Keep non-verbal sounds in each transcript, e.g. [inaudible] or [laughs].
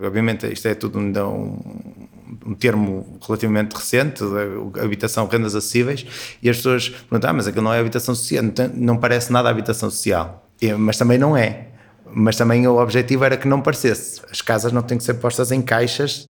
Obviamente, isto é tudo um, um, um termo relativamente recente, habitação, rendas acessíveis, e as pessoas perguntam, ah, mas aquilo não é habitação social, não, tem, não parece nada habitação social. Mas também não é. Mas também o objetivo era que não parecesse. As casas não têm que ser postas em caixas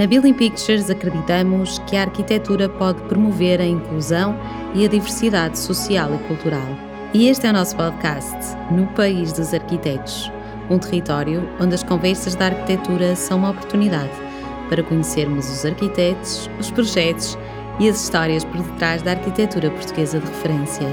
Na Building Pictures acreditamos que a arquitetura pode promover a inclusão e a diversidade social e cultural. E este é o nosso podcast, No País dos Arquitetos, um território onde as conversas da arquitetura são uma oportunidade para conhecermos os arquitetos, os projetos e as histórias por detrás da arquitetura portuguesa de referência.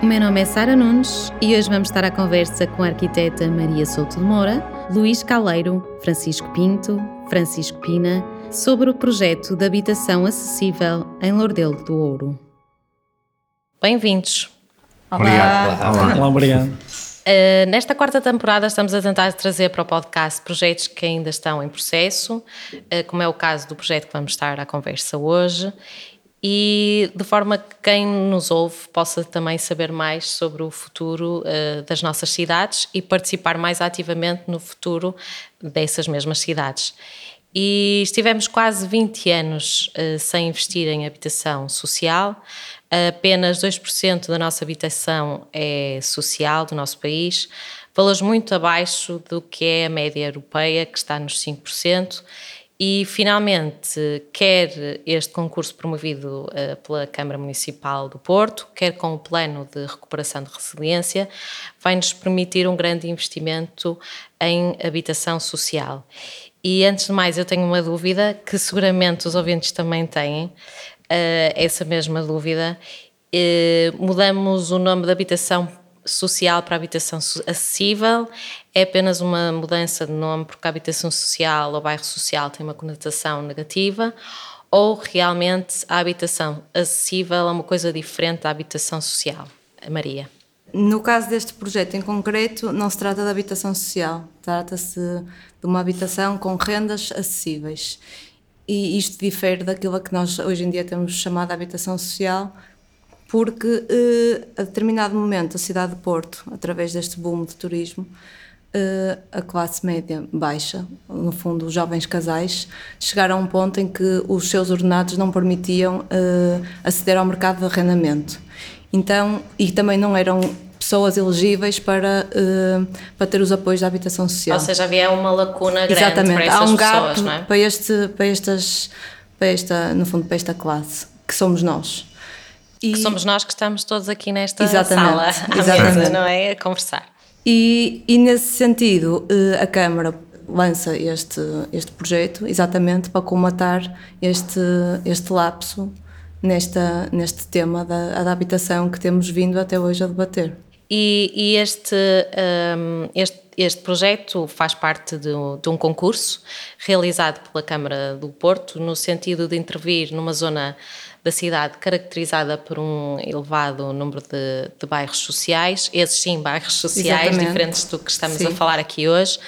O meu nome é Sara Nunes e hoje vamos estar à conversa com a arquiteta Maria Souto de Moura, Luís Caleiro, Francisco Pinto, Francisco Pina sobre o projeto de habitação acessível em Lordelo do Ouro. Bem-vindos. Olá. Obrigado. Olá. Olá, obrigado. Uh, nesta quarta temporada estamos a tentar trazer para o podcast projetos que ainda estão em processo, uh, como é o caso do projeto que vamos estar à conversa hoje, e de forma que quem nos ouve possa também saber mais sobre o futuro uh, das nossas cidades e participar mais ativamente no futuro dessas mesmas cidades. E estivemos quase 20 anos uh, sem investir em habitação social. Apenas 2% da nossa habitação é social do nosso país, valores muito abaixo do que é a média europeia, que está nos 5%. E, finalmente, quer este concurso promovido uh, pela Câmara Municipal do Porto, quer com o Plano de Recuperação de Resiliência, vai nos permitir um grande investimento em habitação social. E antes de mais, eu tenho uma dúvida que seguramente os ouvintes também têm, uh, essa mesma dúvida. Uh, mudamos o nome da habitação social para habitação acessível, é apenas uma mudança de nome porque a habitação social ou bairro social tem uma conotação negativa, ou realmente a habitação acessível é uma coisa diferente da habitação social? Maria. No caso deste projeto em concreto, não se trata de habitação social, trata-se de uma habitação com rendas acessíveis. E isto difere daquilo que nós hoje em dia temos chamado de habitação social, porque eh, a determinado momento a cidade de Porto, através deste boom de turismo, eh, a classe média baixa, no fundo os jovens casais, chegaram a um ponto em que os seus ordenados não permitiam eh, aceder ao mercado de arrendamento então, e também não eram pessoas elegíveis para, uh, para ter os apoios da habitação social. Ou seja, havia uma lacuna grande Exatamente. para Há um gap pessoas, não é? para, este, para, estas, para esta, no fundo, para esta classe, que somos nós. E... Que somos nós que estamos todos aqui nesta Exatamente. sala, à Exatamente. mesa, não é? A conversar. E, e nesse sentido, uh, a Câmara lança este, este projeto exatamente para comatar este, este lapso nesta, neste tema da, da habitação que temos vindo até hoje a debater. E, e este, um, este, este projeto faz parte de, de, um concurso realizado pela Câmara do Porto, no sentido de intervir numa zona da cidade caracterizada por um elevado número de, de bairros sociais, esses sim, bairros sociais, Exatamente. diferentes do que estamos sim. a falar aqui hoje.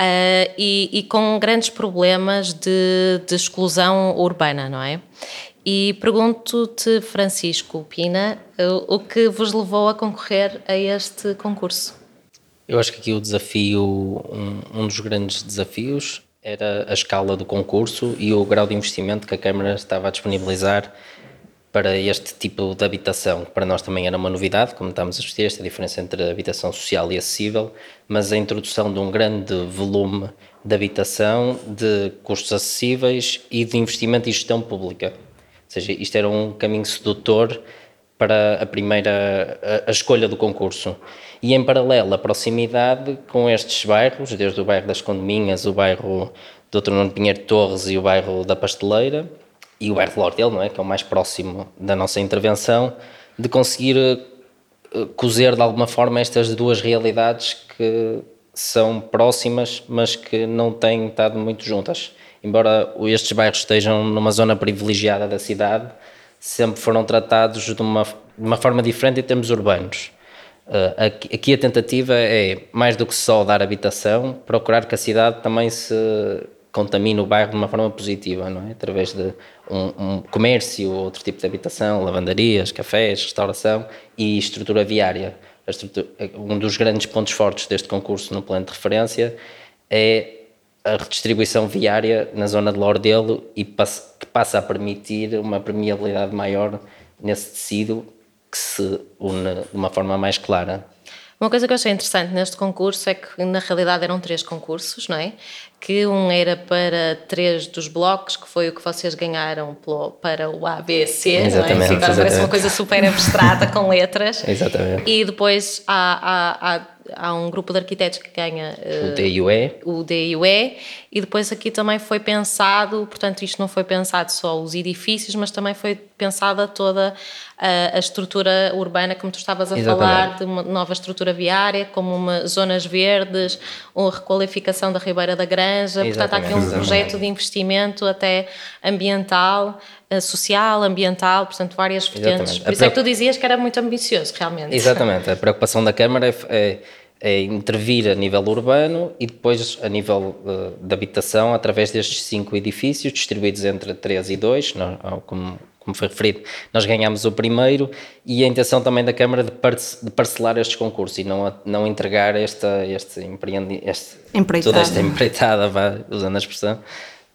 Uh, e, e, com grandes problemas de, de exclusão urbana, não é? E pergunto-te, Francisco Pina, o que vos levou a concorrer a este concurso? Eu acho que aqui o desafio, um, um dos grandes desafios, era a escala do concurso e o grau de investimento que a Câmara estava a disponibilizar para este tipo de habitação. Para nós também era uma novidade, como estamos a discutir, esta diferença entre habitação social e acessível, mas a introdução de um grande volume de habitação, de custos acessíveis e de investimento e gestão pública. Seja, isto era um caminho sedutor para a primeira a, a, escolha do concurso. E em paralelo, a proximidade com estes bairros, desde o bairro das Condominhas, o bairro Dr. Nuno Pinheiro Torres e o bairro da Pasteleira, e o bairro de Lordel, não é? que é o mais próximo da nossa intervenção, de conseguir uh, cozer de alguma forma estas duas realidades que são próximas, mas que não têm estado muito juntas embora estes bairros estejam numa zona privilegiada da cidade, sempre foram tratados de uma, de uma forma diferente em termos urbanos. Uh, aqui, aqui, a tentativa é, mais do que só dar habitação, procurar que a cidade também se contamine o bairro de uma forma positiva, não é? Através de um, um comércio, outro tipo de habitação, lavandarias, cafés, restauração e estrutura viária. Estrutura, um dos grandes pontos fortes deste concurso no plano de referência é a redistribuição viária na zona de Lordelo e passa, que passa a permitir uma permeabilidade maior nesse tecido que se une de uma forma mais clara. Uma coisa que eu achei interessante neste concurso é que, na realidade, eram três concursos, não é? Que um era para três dos blocos, que foi o que vocês ganharam para o ABC, exatamente, não é? Exatamente. parece uma coisa super abstrata com letras. [laughs] Exatamente. E depois há, há, há há um grupo de arquitetos que ganha uh, o DIUE. o DIUE e depois aqui também foi pensado, portanto isto não foi pensado só os edifícios, mas também foi pensada toda a, a estrutura urbana, como tu estavas a Exatamente. falar, de uma nova estrutura viária, como uma, zonas verdes, ou requalificação da Ribeira da Granja, Exatamente. portanto há aqui um projeto de investimento até ambiental eh, social, ambiental, portanto várias vertentes. Por isso é que tu dizias que era muito ambicioso, realmente. Exatamente, a preocupação da Câmara é, é é intervir a nível urbano e depois a nível uh, de habitação através destes cinco edifícios distribuídos entre 3 e 2, como, como foi referido, nós ganhamos o primeiro e a intenção também da Câmara de, de parcelar estes concursos e não, não entregar esta, este empreendi, este, toda esta [laughs] empreitada, vá, usando a expressão,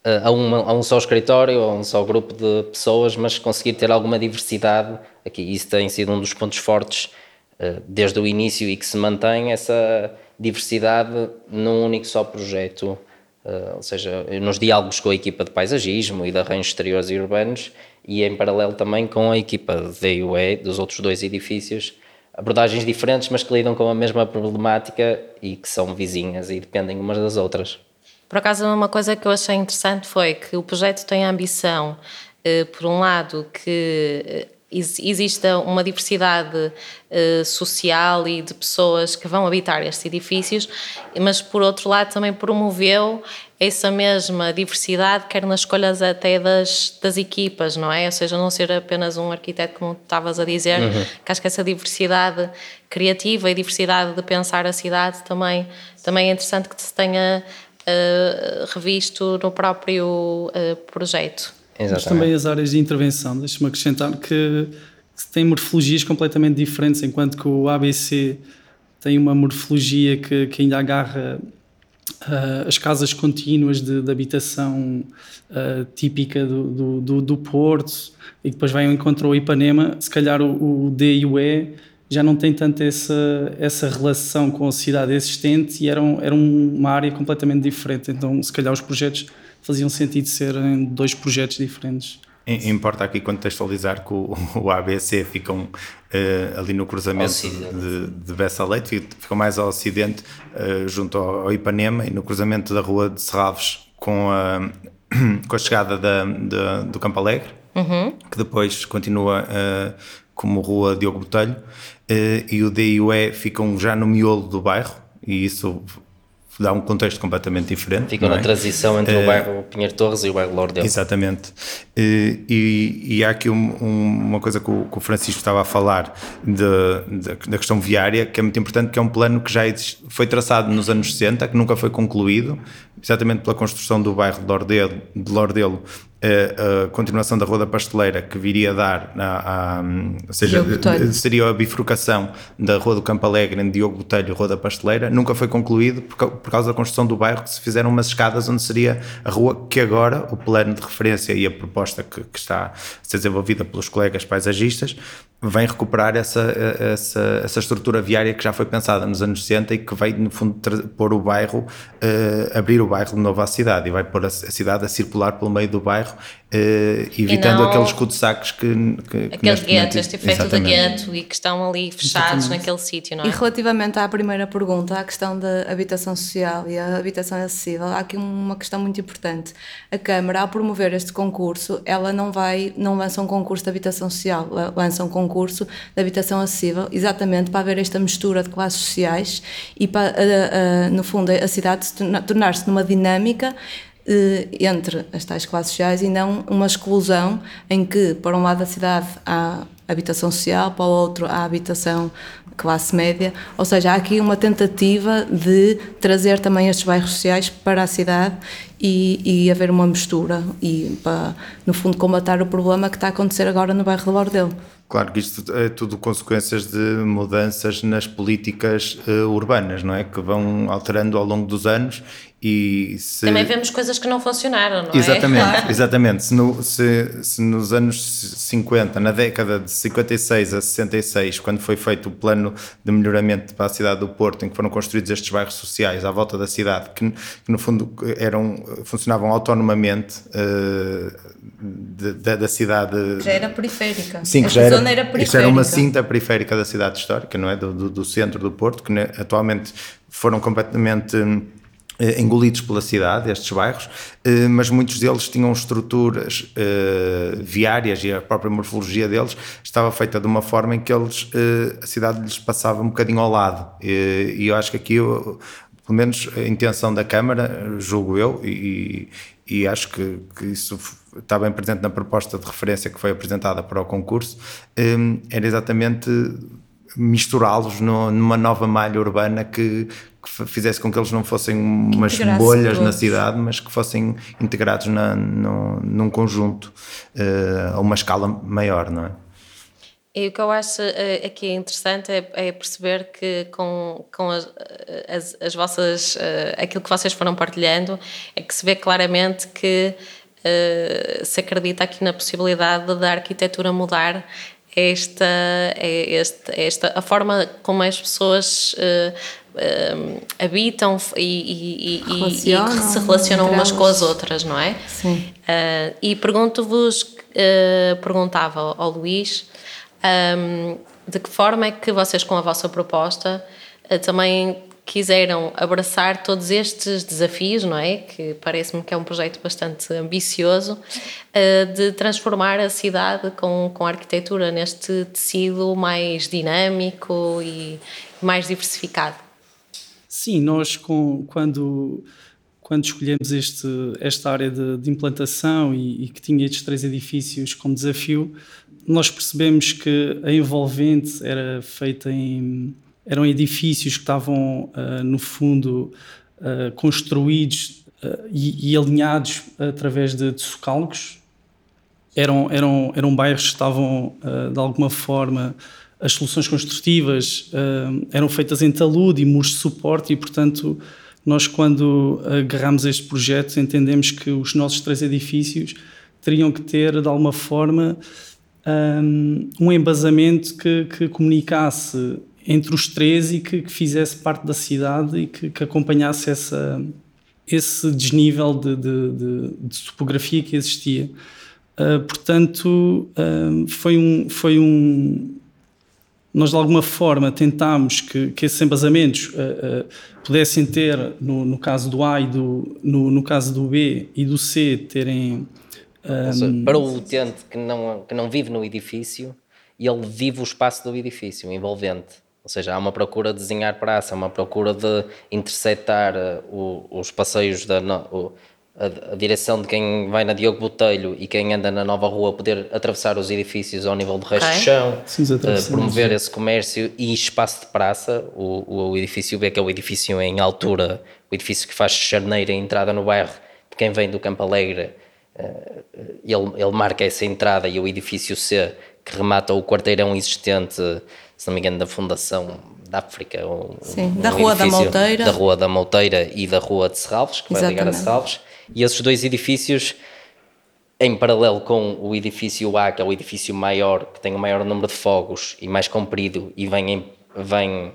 a, uma, a um só escritório, a um só grupo de pessoas, mas conseguir ter alguma diversidade aqui. Isso tem sido um dos pontos fortes eh, desde o início e que se mantém essa diversidade num único só projeto, eh, ou seja, nos diálogos com a equipa de paisagismo e de arranjos exteriores e urbanos e em paralelo também com a equipa da IUE, dos outros dois edifícios, abordagens diferentes, mas que lidam com a mesma problemática e que são vizinhas e dependem umas das outras. Por acaso, uma coisa que eu achei interessante foi que o projeto tem a ambição, eh, por um lado, que exista uma diversidade uh, social e de pessoas que vão habitar estes edifícios, mas por outro lado também promoveu essa mesma diversidade, quer nas escolhas até das, das equipas, não é? Ou seja, não ser apenas um arquiteto, como estavas a dizer, uhum. que acho que essa diversidade criativa e diversidade de pensar a cidade também, também é interessante que se tenha uh, revisto no próprio uh, projeto. Exatamente. Mas também as áreas de intervenção, deixa-me acrescentar que, que têm morfologias completamente diferentes, enquanto que o ABC tem uma morfologia que, que ainda agarra uh, as casas contínuas de, de habitação uh, típica do, do, do, do, Porto e depois vai ao encontro ao Ipanema, se calhar o, o D e o E já não tem tanto essa, essa relação com a cidade existente e eram, era uma área completamente diferente. Então, se calhar, os projetos faziam sentido serem dois projetos diferentes. Importa aqui contextualizar que o, [laughs] o ABC ficam uh, ali no cruzamento de, de Bessa Leite, ficam mais ao ocidente, uh, junto ao, ao, Ipanema, e no cruzamento da rua de Serralves com a, [clears throat] com a chegada da, da, do Campo Alegre, uhum. que depois continua uh, como Rua Diogo Botelho, e o D e o E ficam já no miolo do bairro, e isso dá um contexto completamente diferente. Ficam na é? transição entre uh, o bairro Pinheiro Torres e o bairro Lordel. Exatamente. Uh, e, e, há aqui um, um, uma coisa que o, que o, Francisco estava a falar de, de, da questão viária, que é muito importante, que é um plano que já existe, foi traçado nos anos 60, que nunca foi concluído, exatamente pela construção do bairro de Lordelo, de Lordelo a, continuação da Rua da Pasteleira, que viria a dar, a, a, ou seja, seria a bifurcação da Rua do Campo Alegre em Diogo Botelho, Rua da Pasteleira, nunca foi concluído por, por, causa da construção do bairro, que se fizeram umas escadas onde seria a rua que agora o plano de referência e a proposta que, que está a ser desenvolvida pelos colegas paisagistas vem recuperar essa, essa, essa estrutura viária que já foi pensada nos anos 60 e que vai, no fundo, pôr o bairro, uh, abrir o bairro de novo à cidade. E vai pôr a, a cidade a circular pelo meio do bairro Uh, evitando não, aqueles cul-de-sacs que, que. Aqueles guetos, este efeito de gueto e que estão ali fechados exatamente. naquele sítio, não é? E relativamente à primeira pergunta, à questão da habitação social e a habitação acessível, há aqui uma questão muito importante. A Câmara, ao promover este concurso, ela não vai, não lança um concurso de habitação social, lança um concurso de habitação acessível, exatamente para haver esta mistura de classes sociais e para, uh, uh, no fundo, a cidade tornar-se numa dinâmica entre as tais classes sociais e não uma exclusão em que, por um lado da cidade, há habitação social, para o outro, há habitação classe média, ou seja, há aqui uma tentativa de trazer também estes bairros sociais para a cidade e, e haver uma mistura e, para, no fundo, combatar o problema que está a acontecer agora no bairro do Bordelo. Claro que isto é tudo consequências de mudanças nas políticas uh, urbanas, não é? Que vão alterando ao longo dos anos e se... Também vemos coisas que não funcionaram, não exatamente, é? Exatamente, exatamente. Se, no, se, se, nos anos 50, na década de 56 a 66, quando foi feito o plano de melhoramento para a cidade do Porto, em que foram construídos estes bairros sociais à volta da cidade, que, que no fundo eram, funcionavam autonomamente uh, de, de, da cidade... Já era periférica. Sim, que já era, era periférica. era uma cinta periférica da cidade histórica, não é? Do, do, do centro do Porto, que né, atualmente foram completamente engolidos pela cidade, estes bairros, eh, mas muitos deles tinham estruturas eh, viárias e a própria morfologia deles estava feita de uma forma em que eles, a cidade lhes passava um bocadinho ao lado. E eu acho que aqui, pelo menos a intenção da Câmara, julgo eu, e, e acho que, que, isso está bem presente na proposta de referência que foi apresentada para o concurso, era exatamente misturá-los numa nova malha urbana que, que fizesse com que eles não fossem umas bolhas na cidade, mas que fossem integrados na, no, num conjunto uh, a uma escala maior, não é? E o que eu acho uh, aqui interessante é, é, perceber que com, com as, as, as vossas, uh, aquilo que vocês foram partilhando, é que se vê claramente que uh, se acredita aqui na possibilidade da arquitetura mudar esta, é esta, esta a forma como as pessoas uh, uh, habitam e, e, e, e, se relacionam umas com as outras, não é? Sim. Uh, e pergunto-vos, perguntava ao Luís, um, de que forma é que vocês com a vossa proposta também quiseram abraçar todos estes desafios, não é? Que parece-me que é um projeto bastante ambicioso, de transformar a cidade com, com a arquitetura neste tecido mais dinâmico e mais diversificado. Sim, nós com, quando, quando escolhemos este, esta área de, de implantação e, e, que tinha estes três edifícios como desafio, nós percebemos que a envolvente era feita em eram edifícios que estavam, uh, no fundo, uh, construídos uh, e, e, alinhados através de, de socalcos. Eram, eram, eram bairros que estavam, de alguma forma, as soluções construtivas eram feitas em talude e muros de suporte e, portanto, nós, quando agarramos este projeto, entendemos que os nossos três edifícios teriam que ter, de alguma forma, um, um embasamento que, que comunicasse entre os três e que, que fizesse parte da cidade e que, que acompanhasse essa, esse desnível de, de, de, de, topografia que existia. Uh, portanto, uh, foi, um, foi um. Nós, de alguma forma, tentámos que, que esses embasamentos uh, pudessem ter, no, no caso do A e do, no, no caso do B e do C, terem. Um, para o utente que não, que não vive no edifício, ele vive o espaço do edifício envolvente. Ou seja, há uma procura de desenhar praça, há uma procura de interceptar uh, os passeios da o, a, a, direção de quem vai na Diogo Botelho e quem anda na nova rua poder atravessar os edifícios ao nível do resto okay. do chão, Sim, uh, promover esse comércio e espaço de praça. O, o edifício B, que é o edifício em altura, o edifício que faz charneira e entrada no bairro de quem vem do Campo Alegre, uh, ele, ele marca essa entrada e o edifício C, que remata o quarteirão existente se não me engano, da Fundação da África. Um, Sim, um da Rua da Mouteira. Da Rua da Mouteira e da Rua de Serralves, que Exatamente. vai ligar a Serralves. E esses dois edifícios, em paralelo com o edifício A, que é o edifício maior, que tem o maior número de fogos e mais comprido, e vem em, vem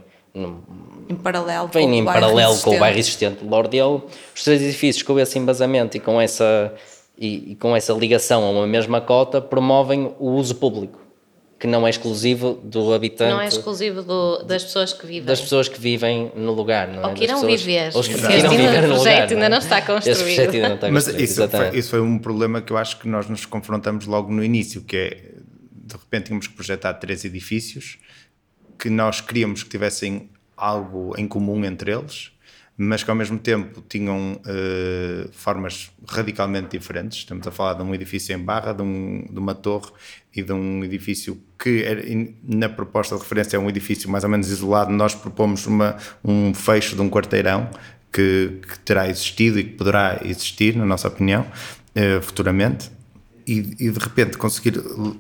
em paralelo, vem com, em o paralelo com o bairro existente de Lordelo, os três edifícios com esse embasamento e com essa, e, e com essa ligação a uma mesma cota promovem o uso público que não é exclusivo do habitante. Não é exclusivo do, das pessoas que vivem. Das pessoas que vivem no lugar, não é? Ou que irão pessoas, viver. Ou que irão viver no lugar. ainda não, não está construído. Esse projeto ainda não está construído. Mas isso foi, isso foi, um problema que eu acho que nós nos confrontamos logo no início, que é, de repente tínhamos que projetar três edifícios que nós queríamos que tivessem algo em comum entre eles, mas que ao mesmo tempo tinham uh, formas radicalmente diferentes. Estamos a falar de um edifício em barra, de, um, de uma torre e de um edifício que era, na proposta de referência é um edifício mais ou menos isolado. Nós propomos uma, um fecho de um quarteirão que, que terá existido e que poderá existir, na nossa opinião, uh, futuramente e, e, de repente conseguir uh,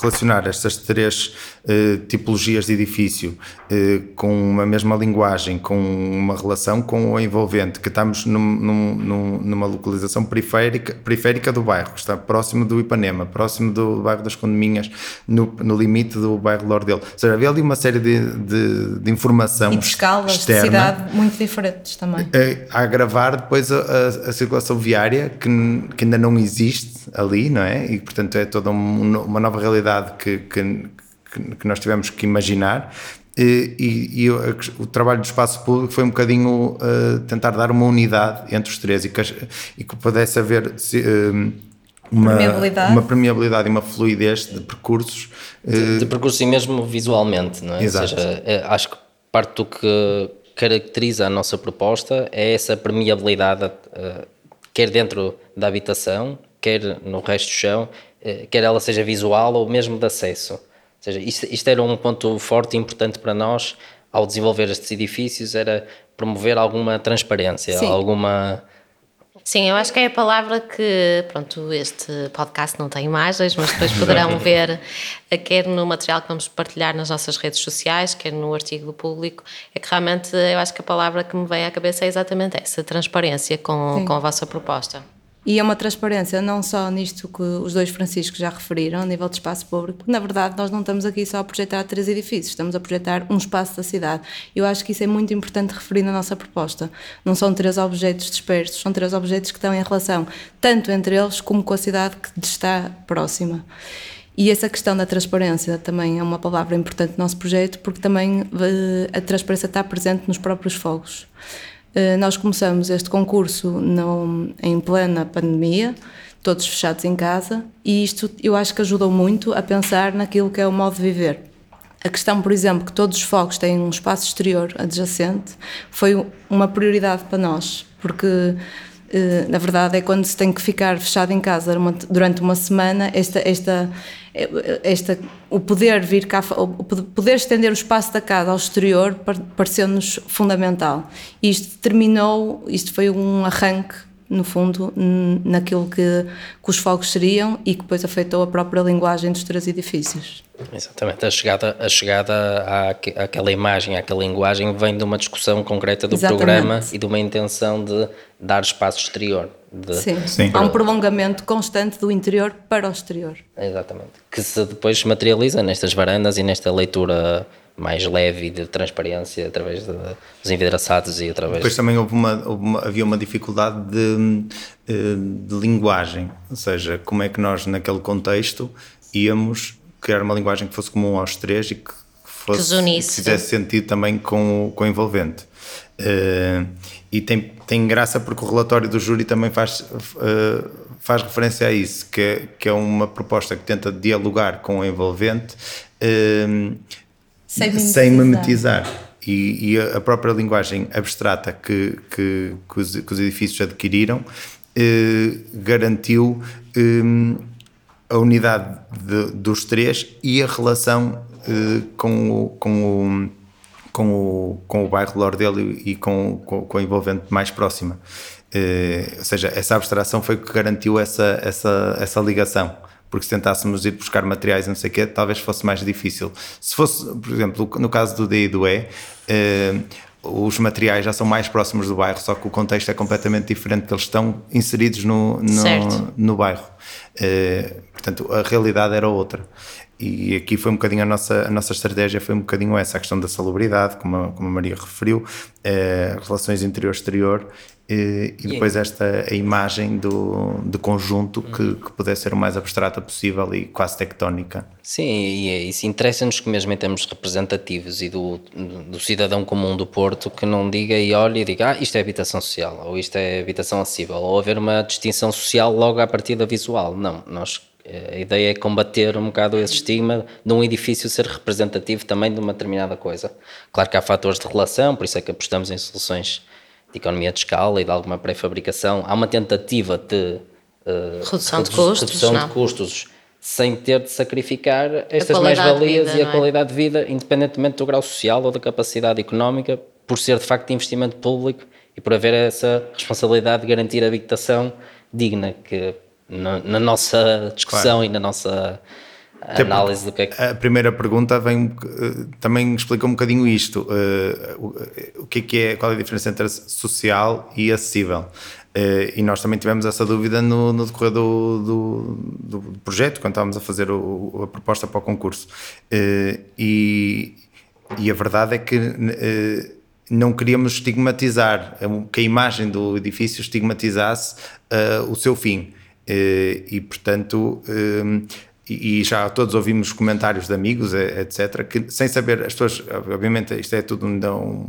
relacionar estas três uh, tipologias de edifício uh, com uma mesma linguagem, com uma relação com o envolvente, que estamos num, num, numa localização periférica, periférica do bairro, que está próximo do Ipanema, próximo do bairro das Condominhas, no, no limite do bairro Lordelo. Ou seja, havia ali uma série de, de, de informação e de escalas externa, de cidade muito diferentes também. A, agravar depois a, a, a circulação viária que, que ainda não existe ali, não é? E portanto é toda uma nova realidade que, que, que nós tivemos que imaginar. E, e, e o, o, trabalho do espaço público foi um bocadinho uh, tentar dar uma unidade entre os três e que, e que pudesse haver se, uh, uma, permeabilidade. uma permeabilidade e uma fluidez de percursos. Uh, de, de percursos e mesmo visualmente, não é? Exato. Ou seja, é, acho que parte do que caracteriza a nossa proposta é essa permeabilidade, quer dentro da habitação, quer no resto do chão, eh, quer ela seja visual ou mesmo de acesso. Ou seja, isto, isto era um ponto forte e importante para nós ao desenvolver estes edifícios, era promover alguma transparência, Sim. alguma... Sim, eu acho que é a palavra que, pronto, este podcast não tem imagens, mas depois poderão [laughs] ver, eh, quer no material que vamos partilhar nas nossas redes sociais, quer no artigo do público, é que realmente eu acho que a palavra que me vem à cabeça é exatamente essa, transparência com, com a vossa proposta. E é uma transparência não só nisto que os dois Franciscos já referiram, a nível de espaço público, porque na verdade nós não estamos aqui só a projetar três edifícios, estamos a projetar um espaço da cidade. Eu acho que isso é muito importante referir na nossa proposta. Não são três objetos dispersos, são três objetos que estão em relação tanto entre eles como com a cidade que está próxima. E essa questão da transparência também é uma palavra importante no nosso projeto, porque também eh, a transparência está presente nos próprios fogos. Eh, nós começamos este concurso no, em plena pandemia, todos fechados em casa, e isto eu acho que ajudou muito a pensar naquilo que é o modo de viver. A questão, por exemplo, que todos os fogos têm um espaço exterior adjacente, foi uma prioridade para nós, porque eh, na verdade é quando se tem que ficar fechado em casa durante uma semana, esta, esta, esta, o poder vir cá, o poder estender o espaço da casa ao exterior pareceu-nos fundamental. Isto terminou, isto foi um arranque no fundo, naquilo que, que, os fogos seriam e que depois afetou a própria linguagem dos três edifícios. Exatamente, a chegada, a chegada à, àquela imagem, àquela linguagem, vem de uma discussão concreta do Exatamente. programa e de uma intenção de dar espaço exterior. De, Sim. Sim. Há um prolongamento constante do interior para o exterior. Exatamente. Que se depois materializa nestas varandas e nesta leitura mais leve e de transparência através de, dos envidraçados e através... Depois também houve uma, houve uma, havia uma dificuldade de, eh, de linguagem, ou seja, como é que nós naquele contexto íamos criar uma linguagem que fosse comum aos três e que, fosse, que, que fizesse sentido também com, com o envolvente. Uh, e tem, tem graça porque o relatório do júri também faz, uh, faz referência a isso, que é, que é uma proposta que tenta dialogar com o envolvente uh, sem mimetizar. Sem mimetizar. E, e, a própria linguagem abstrata que, que, que, os, que os, edifícios adquiriram eh, garantiu eh, a unidade de, dos três e a relação eh, com, o, com, o, com, o, com o bairro Lordelo e com, com, com a envolvente mais próxima. Eh, ou seja, essa abstração foi o que garantiu essa, essa, essa ligação porque se tentássemos ir buscar materiais não sei o quê, talvez fosse mais difícil. Se fosse, por exemplo, no caso do D e do E, eh, os materiais já são mais próximos do bairro, só que o contexto é completamente diferente, eles estão inseridos no, no, no bairro. Eh, portanto, a realidade era outra. E aqui foi um bocadinho a nossa, a nossa estratégia, foi um bocadinho essa, a questão da salubridade, como a, como a Maria referiu, eh, relações interior-exterior e, e depois esta a imagem do, do conjunto que, que pudesse ser o mais abstrata possível e quase tectónica. Sim, e é isso. Interessa-nos que mesmo em termos representativos e do, do cidadão comum do Porto que não diga e olhe e diga ah, isto é habitação social ou isto é habitação acessível ou haver uma distinção social logo à partida visual. Não, nós a ideia é combater um bocado esse estigma de um edifício ser representativo também de uma determinada coisa. Claro que há fatores de relação, por isso é que apostamos em soluções de economia de escala e de alguma pré-fabricação. Há uma tentativa de uh, redução, de custos, redução de custos sem ter de sacrificar estas mais-valias e a é? qualidade de vida, independentemente do grau social ou da capacidade económica, por ser de facto investimento público e por haver essa responsabilidade de garantir a habitação digna, que na, na nossa discussão claro. e na nossa análise do que é que... A primeira pergunta vem, eh, também explica um bocadinho isto, uh, o que é que é, qual é a diferença entre social e acessível. Uh, e nós também tivemos essa dúvida no, no decorrer do, do, do, projeto, quando estávamos a fazer o, a proposta para o concurso. Uh, e, e, a verdade é que uh, não queríamos estigmatizar, que a imagem do edifício estigmatizasse o seu fim. e, portanto, e, já todos ouvimos comentários de amigos, etc., que sem saber, as pessoas, obviamente, isto é tudo um,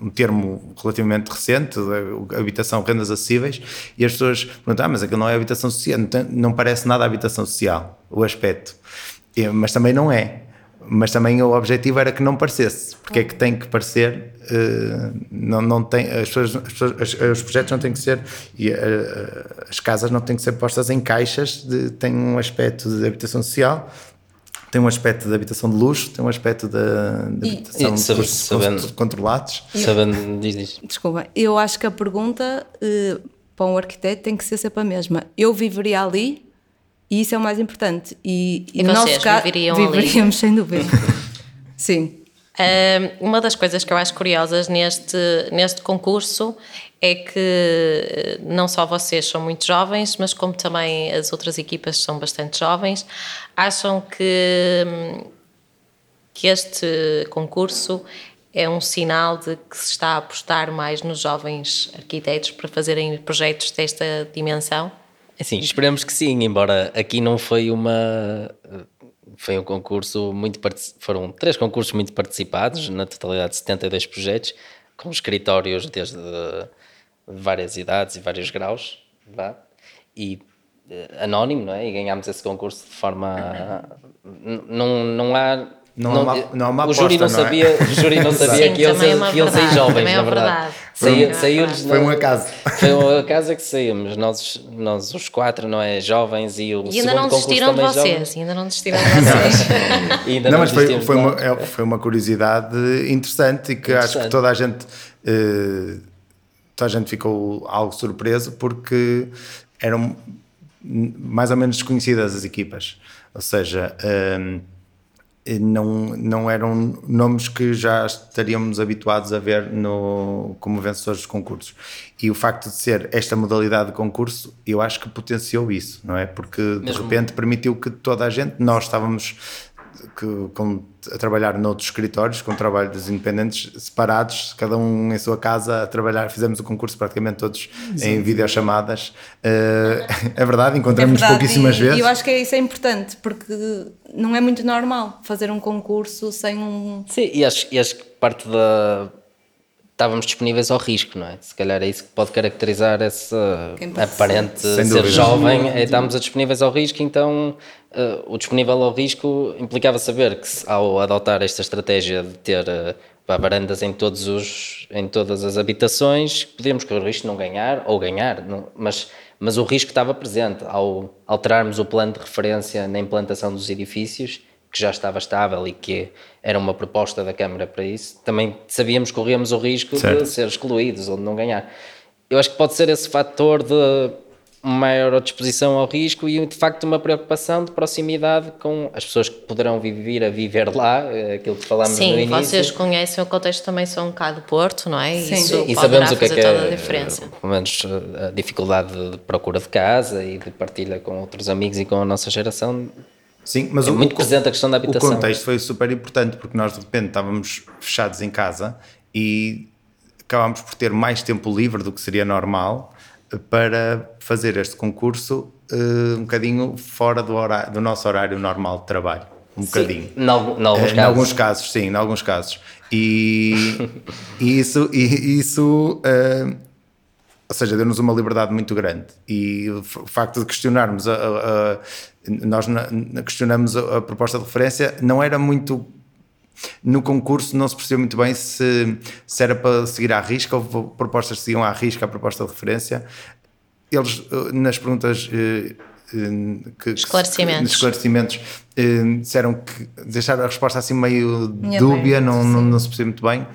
um termo relativamente recente, habitação, rendas acessíveis, e as pessoas perguntam, ah, mas aquilo não é habitação social, não, não parece nada habitação social, o aspecto. E, mas também não é. Mas também o objetivo era que não parecesse, porque é que tem que parecer, uh, não, não tem, as pessoas, as pessoas, os projetos não têm que ser, e uh, as casas não têm que ser postas em caixas, de, têm um aspecto de habitação social, tem um aspecto de habitação de luxo, tem um aspecto de, de habitação e, de sabendo, sabendo, controlados. Sabendo, diz, diz. Desculpa, eu acho que a pergunta uh, para um arquiteto tem que ser sempre a mesma. Eu viveria ali e isso é o mais importante. E, e, e no nosso caso, viveríamos [laughs] sem dúvida. Sim. Uma das coisas que eu acho curiosas neste, neste concurso é que eh, não só vocês são muito jovens, mas como também as outras equipas são bastante jovens, acham que, que este concurso é um sinal de que se está a apostar mais nos jovens arquitetos para fazerem projetos desta dimensão? Sim, esperamos que sim, embora aqui não foi uma foi um concurso muito foram três concursos muito participados, na totalidade de 72 projetos, com escritórios desde várias idades e vários graus, vá, e uh, anónimo, não é? E ganhámos esse concurso de forma. Não, não há. Não, não, há uma, não há uma o júri não, não é? sabia, o júri não [laughs] sabia Sim, que iam é sair jovens, na verdade. verdade. Saiu, foi um acaso. Foi um acaso que saímos, nós, nós os quatro, não é? Jovens e o e ainda não desistiram de vocês, ainda não desistiram [laughs] de vocês. ainda não, não mas foi, foi, uma, é, foi uma curiosidade interessante e que interessante. acho que toda a gente. Uh, toda a gente ficou algo surpreso porque eram mais ou menos desconhecidas as equipas. Ou seja, um, não, não eram nomes que já estaríamos habituados a ver no, como vencedores de concursos. E o facto de ser esta modalidade de concurso, eu acho que potenciou isso, não é? Porque de Mesmo... repente permitiu que toda a gente, nós estávamos que, com, a trabalhar noutros escritórios, com trabalhos independentes separados, cada um em sua casa a trabalhar. Fizemos o concurso praticamente todos Sim. em videochamadas. Uh, é verdade, encontramos-nos é pouquíssimas e, vezes. E eu acho que isso é importante, porque não é muito normal fazer um concurso sem um. Sim, e acho, e acho que parte da estávamos disponíveis ao risco, não é? Se calhar é isso que pode caracterizar essa aparente ser, jovem, é estarmos disponíveis ao risco, então uh, o disponível ao risco implicava saber que ao adotar esta estratégia de ter uh, varandas em, todos os, em todas as habitações, podíamos correr o risco de não ganhar ou ganhar, não, mas, mas o risco estava presente ao alterarmos o plano de referência na implantação dos edifícios que já estava estável e que era uma proposta da Câmara para isso, também sabíamos que corríamos o risco certo. de ser excluídos ou de não ganhar. Eu acho que pode ser esse fator de maior disposição ao risco e de facto uma preocupação de proximidade com as pessoas que poderão vir a viver lá, eh, aquilo que falámos Sim, no início. Sim, vocês conhecem o contexto também são um bocado do Porto, não é? Sim. Isso e sabemos o que é que é, pelo menos eh, a dificuldade de procura de casa e de partilha com outros amigos e com a nossa geração Sim, mas é o, muito presente a questão da habitação. O contexto foi super importante porque nós de repente estávamos fechados em casa e acabámos por ter mais tempo livre do que seria normal para fazer este concurso uh, um bocadinho fora do, horário, do nosso horário normal de trabalho. Um sim, bocadinho. Em, alguns, uh, alguns casos. sim, em alguns casos. E, [laughs] e isso, e, isso uh, ou seja, deu-nos uma liberdade muito grande. E o facto de questionarmos, a, a, a nós questionamos a, proposta de referência, não era muito no concurso não se percebeu muito bem se, se era para seguir à risca ou propostas que seguiam à risca a proposta de referência. Eles, eh, nas perguntas eh, eh, que, esclarecimentos, que, esclarecimentos disseram que deixaram a resposta assim meio dúbia, não, não, não se percebeu muito bem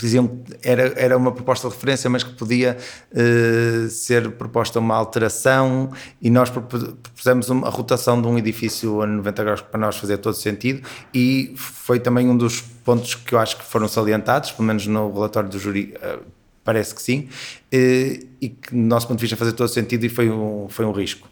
diziam era, era uma proposta de referência, mas que podia uh, ser proposta uma alteração e nós propusemos uma, rotação de um edifício a 90 graus para nós fazer todo sentido e foi também um dos pontos que eu acho que foram salientados, pelo menos no relatório do júri uh, parece que sim, uh, e que do nosso ponto de vista fazer todo sentido e foi um, foi um risco.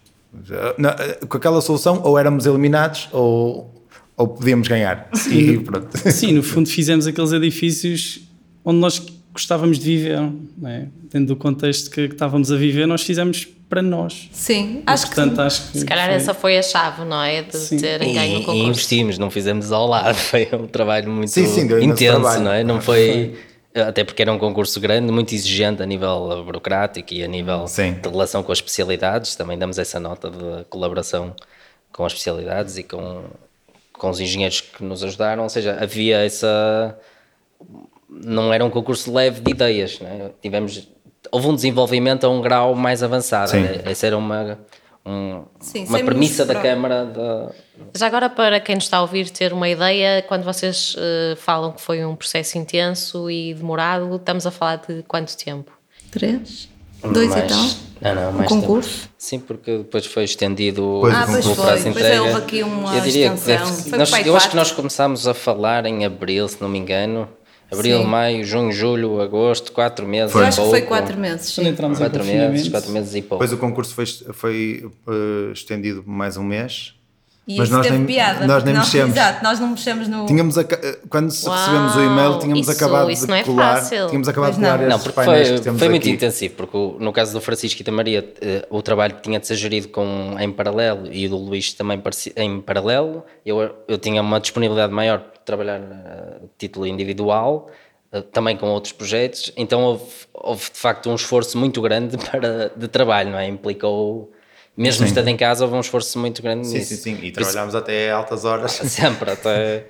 Na, com aquela solução ou éramos eliminados ou ou podíamos ganhar. Sim, Sim, no fundo fizemos aqueles edifícios onde nós gostávamos de viver, é? dentro do contexto que, que, estávamos a viver, nós fizemos para nós. Sim, acho, portanto, que acho que. Se calhar foi... essa foi a chave, não é? De sim. ter ganho o concurso. E investimos, não fizemos ao lado, [laughs] foi um trabalho muito sim, sim, intenso, trabalho. não é? Não foi. Até porque era um concurso grande, muito exigente a nível burocrático e a nível sim. de relação com as especialidades. Também damos essa nota de colaboração com as especialidades e com, com os engenheiros que nos ajudaram. Ou seja, havia essa não era um concurso leve de ideias, né? tivemos houve um desenvolvimento a um grau mais avançado. Né? Essa era uma um, Sim, uma premissa da Câmara. De... Já agora, para quem nos está a ouvir ter uma ideia, quando vocês uh, falam que foi um processo intenso e demorado, estamos a falar de quanto tempo? Três? Dois mais, e tal? Não, não, mais concurso? Tempo. Sim, porque depois foi estendido pois, ah, pois foi. Depois é, houve aqui uma eu diria extensão. Deve, nós, eu acho que nós começámos a falar em abril, se não me engano. Abril, Sim. maio, junho, julho, agosto, quatro meses. Foi. Eu acho que foi quatro meses. Quando entramos quatro em meses, quatro meses e pouco. Depois o concurso foi, foi uh, estendido mais um mês. E mas nós nem, piada, nós nem mexemos. Exato, nós não mexemos no. Tínhamos a, quando Uau, recebemos o e-mail, tínhamos isso, acabado isso de é colar. Fácil. Tínhamos acabado de colar não, esses porque foi, que temos foi muito intensivo, porque no caso do Francisco e da Maria, eh, o trabalho tinha de ser gerido com, em paralelo e o do Luís também em paralelo. Eu, eu tinha uma disponibilidade maior para trabalhar a título individual eh, também com outros projetos, então houve, houve, de facto um esforço muito grande [laughs] para, de trabalho, não é? Implicou, mesmo sim. estando em casa, houve um esforço muito grande sim, nisso. Sim, sim, e trabalhámos até altas horas. [laughs] Sempre, até...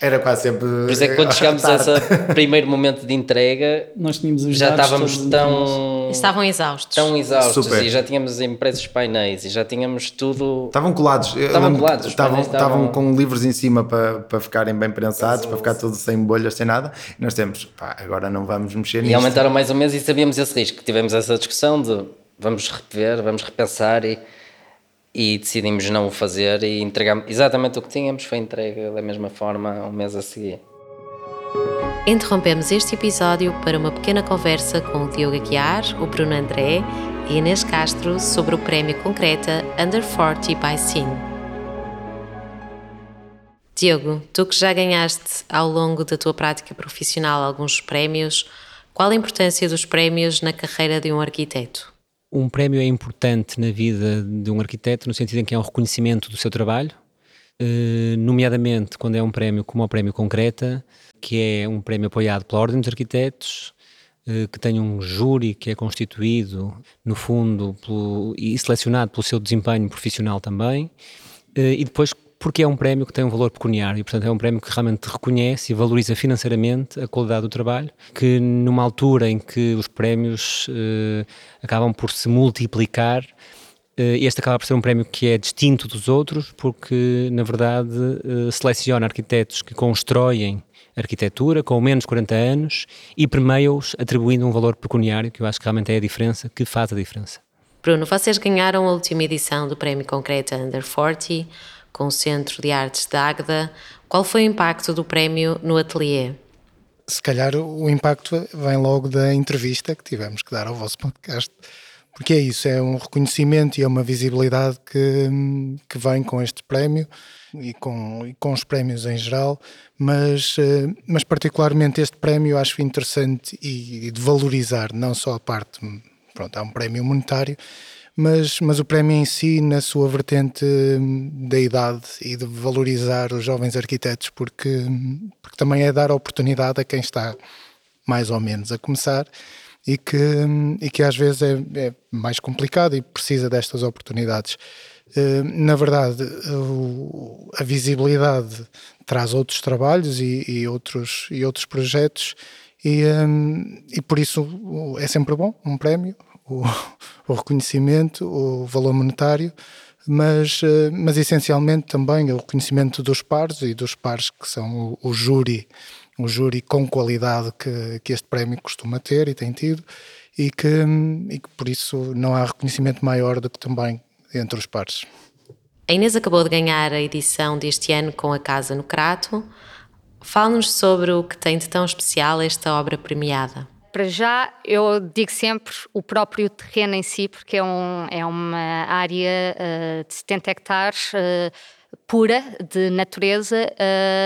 Era quase sempre... Por isso é que quando chegámos a [laughs] esse primeiro momento de entrega, Nós tínhamos já estávamos tão Estavam exaustos. Tão exaustos Super. e já tínhamos impressos painéis e já tínhamos tudo. Estavam colados. Estavam colados. Estavam, estavam com livros em cima para, para ficarem bem prensados, para ficar tudo sem bolhas, sem nada. E nós temos, pá, agora não vamos mexer nisso. E aumentaram mais um mês e sabíamos esse risco. Tivemos essa discussão de vamos rever, vamos repensar e, e decidimos não o fazer e entregamos exatamente o que tínhamos. Foi entregue da mesma forma um mês a seguir. Interrompemos este episódio para uma pequena conversa com o Diogo Aguiar, o Bruno André e Inês Castro sobre o prémio Concreta Under 40 by Cine. Diogo, tu que já ganhaste ao longo da tua prática profissional alguns prémios, qual a importância dos prémios na carreira de um arquiteto? Um prémio é importante na vida de um arquiteto no sentido em que é um reconhecimento do seu trabalho, eh, nomeadamente quando é um prémio como o Prémio Concreta, que é um prémio apoiado pela Ordem dos Arquitetos, eh, que tem um júri que é constituído, no fundo, pelo, e selecionado pelo seu desempenho profissional também, eh, e depois porque é um prémio que tem um valor pecuniário e, portanto, é um prémio que realmente reconhece e valoriza financeiramente a qualidade do trabalho, que numa altura em que os prémios eh, acabam por se multiplicar, eh, este acaba por ser um prémio que é distinto dos outros, porque, na verdade, seleciona arquitetos que constroem arquitetura com menos de 40 anos e premia-os atribuindo um valor pecuniário, que eu acho que realmente é a diferença, que faz a diferença. Bruno, vocês ganharam a última edição do Prémio Concreta Under 40 com o Centro de Artes da Águeda. Qual foi o impacto do prémio no ateliê? Se calhar o impacto vem logo da entrevista que tivemos que dar ao vosso podcast, porque é isso, é um reconhecimento e é uma visibilidade que, que vem com este prémio e com, e com os prémios em geral, mas, eh, mas particularmente este prémio acho interessante e, e de valorizar não só a parte, pronto, é um prémio monetário, mas, mas o prémio em si, na sua vertente hum, da idade e de valorizar os jovens arquitetos, porque, porque também é dar oportunidade a quem está mais ou menos a começar e que, hum, e que às vezes é, é mais complicado e precisa destas oportunidades. na verdade, a visibilidade traz outros trabalhos e, e outros, e outros projetos, e, e por isso é sempre bom um prémio, o, [laughs] o reconhecimento, o valor monetário, mas, eh, mas essencialmente também o reconhecimento dos pares e dos pares que são o, o júri, o júri com qualidade que, que este prémio costuma ter e tem tido, e que, e que por isso não há reconhecimento maior do que também entre os pares. A Inês acabou de ganhar a edição deste ano com a Casa no Crato. Fala-nos sobre o que tem de tão especial esta obra premiada. Para já, eu digo sempre o próprio terreno em si, porque é, um, é uma área uh, de 70 hectares. Uh, pura de natureza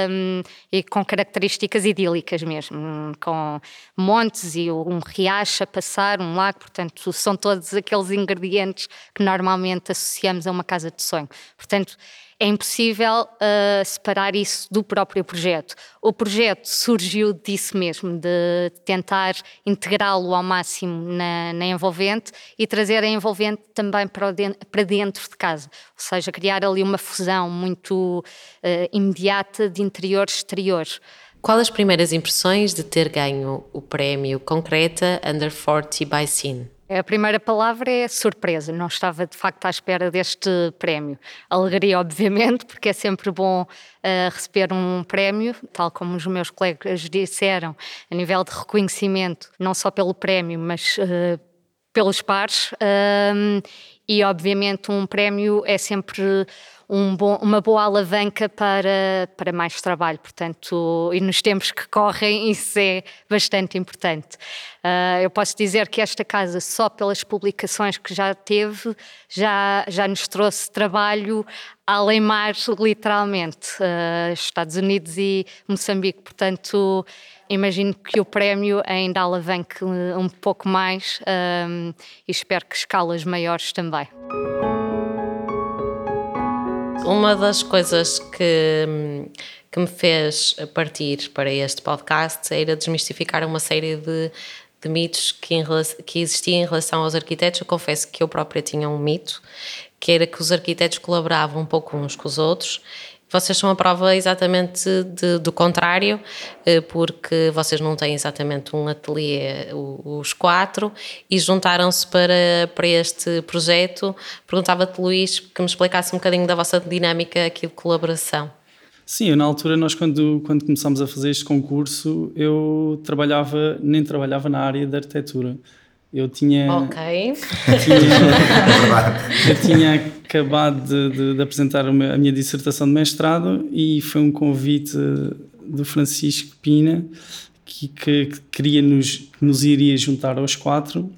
um, e com características idílicas mesmo, com montes e um riacho a passar, um lago, portanto, são todos aqueles ingredientes que normalmente associamos a uma casa de sonho. Portanto, é impossível uh, separar isso do próprio projeto. O projeto surgiu disso mesmo, de tentar integrá-lo ao máximo na, na, envolvente e trazer a envolvente também para, dentro, para dentro de casa, ou seja, criar ali uma fusão muito uh, imediata de interior-exterior. Qual as primeiras impressões de ter ganho o prémio Concreta Under 40 by Scene? A primeira palavra é surpresa. Não estava de facto à espera deste prémio. Alegria, obviamente, porque é sempre bom uh, receber um prémio, tal como os meus colegas disseram, a nível de reconhecimento, não só pelo prémio, mas uh, pelos pares. Uh, e, obviamente, um prémio é sempre um bom, uma boa alavanca para, para mais trabalho, portanto, e nos tempos que correm [laughs] isso é bastante importante. Uh, eu posso dizer que esta casa, só pelas publicações que já teve, já, já nos trouxe trabalho além mar, literalmente, uh, Estados Unidos e Moçambique, portanto, imagino que o prémio ainda alavanque um pouco mais um, ah, e espero que escalas maiores também. Uma das coisas que, que me fez partir para este podcast era desmistificar uma série de, de mitos que, que existiam em relação aos arquitetos. Eu confesso que eu própria tinha um mito, que era que os arquitetos colaboravam um pouco uns com os outros vocês são a prova exatamente de, do contrário, eh, porque vocês não têm exatamente um ateliê, os quatro, e juntaram-se para, para este projeto. Perguntava-te, Luís, que me explicasse um bocadinho da vossa dinâmica aqui de colaboração. Sim, na altura nós quando, quando começámos a fazer este concurso, eu trabalhava, nem trabalhava na área da arquitetura. Eu tinha. Ok. Tinha, [laughs] eu tinha acabado de, de, de apresentar a minha dissertação de mestrado e foi um convite do Francisco Pina que, que, que queria nos, nos iria juntar aos quatro.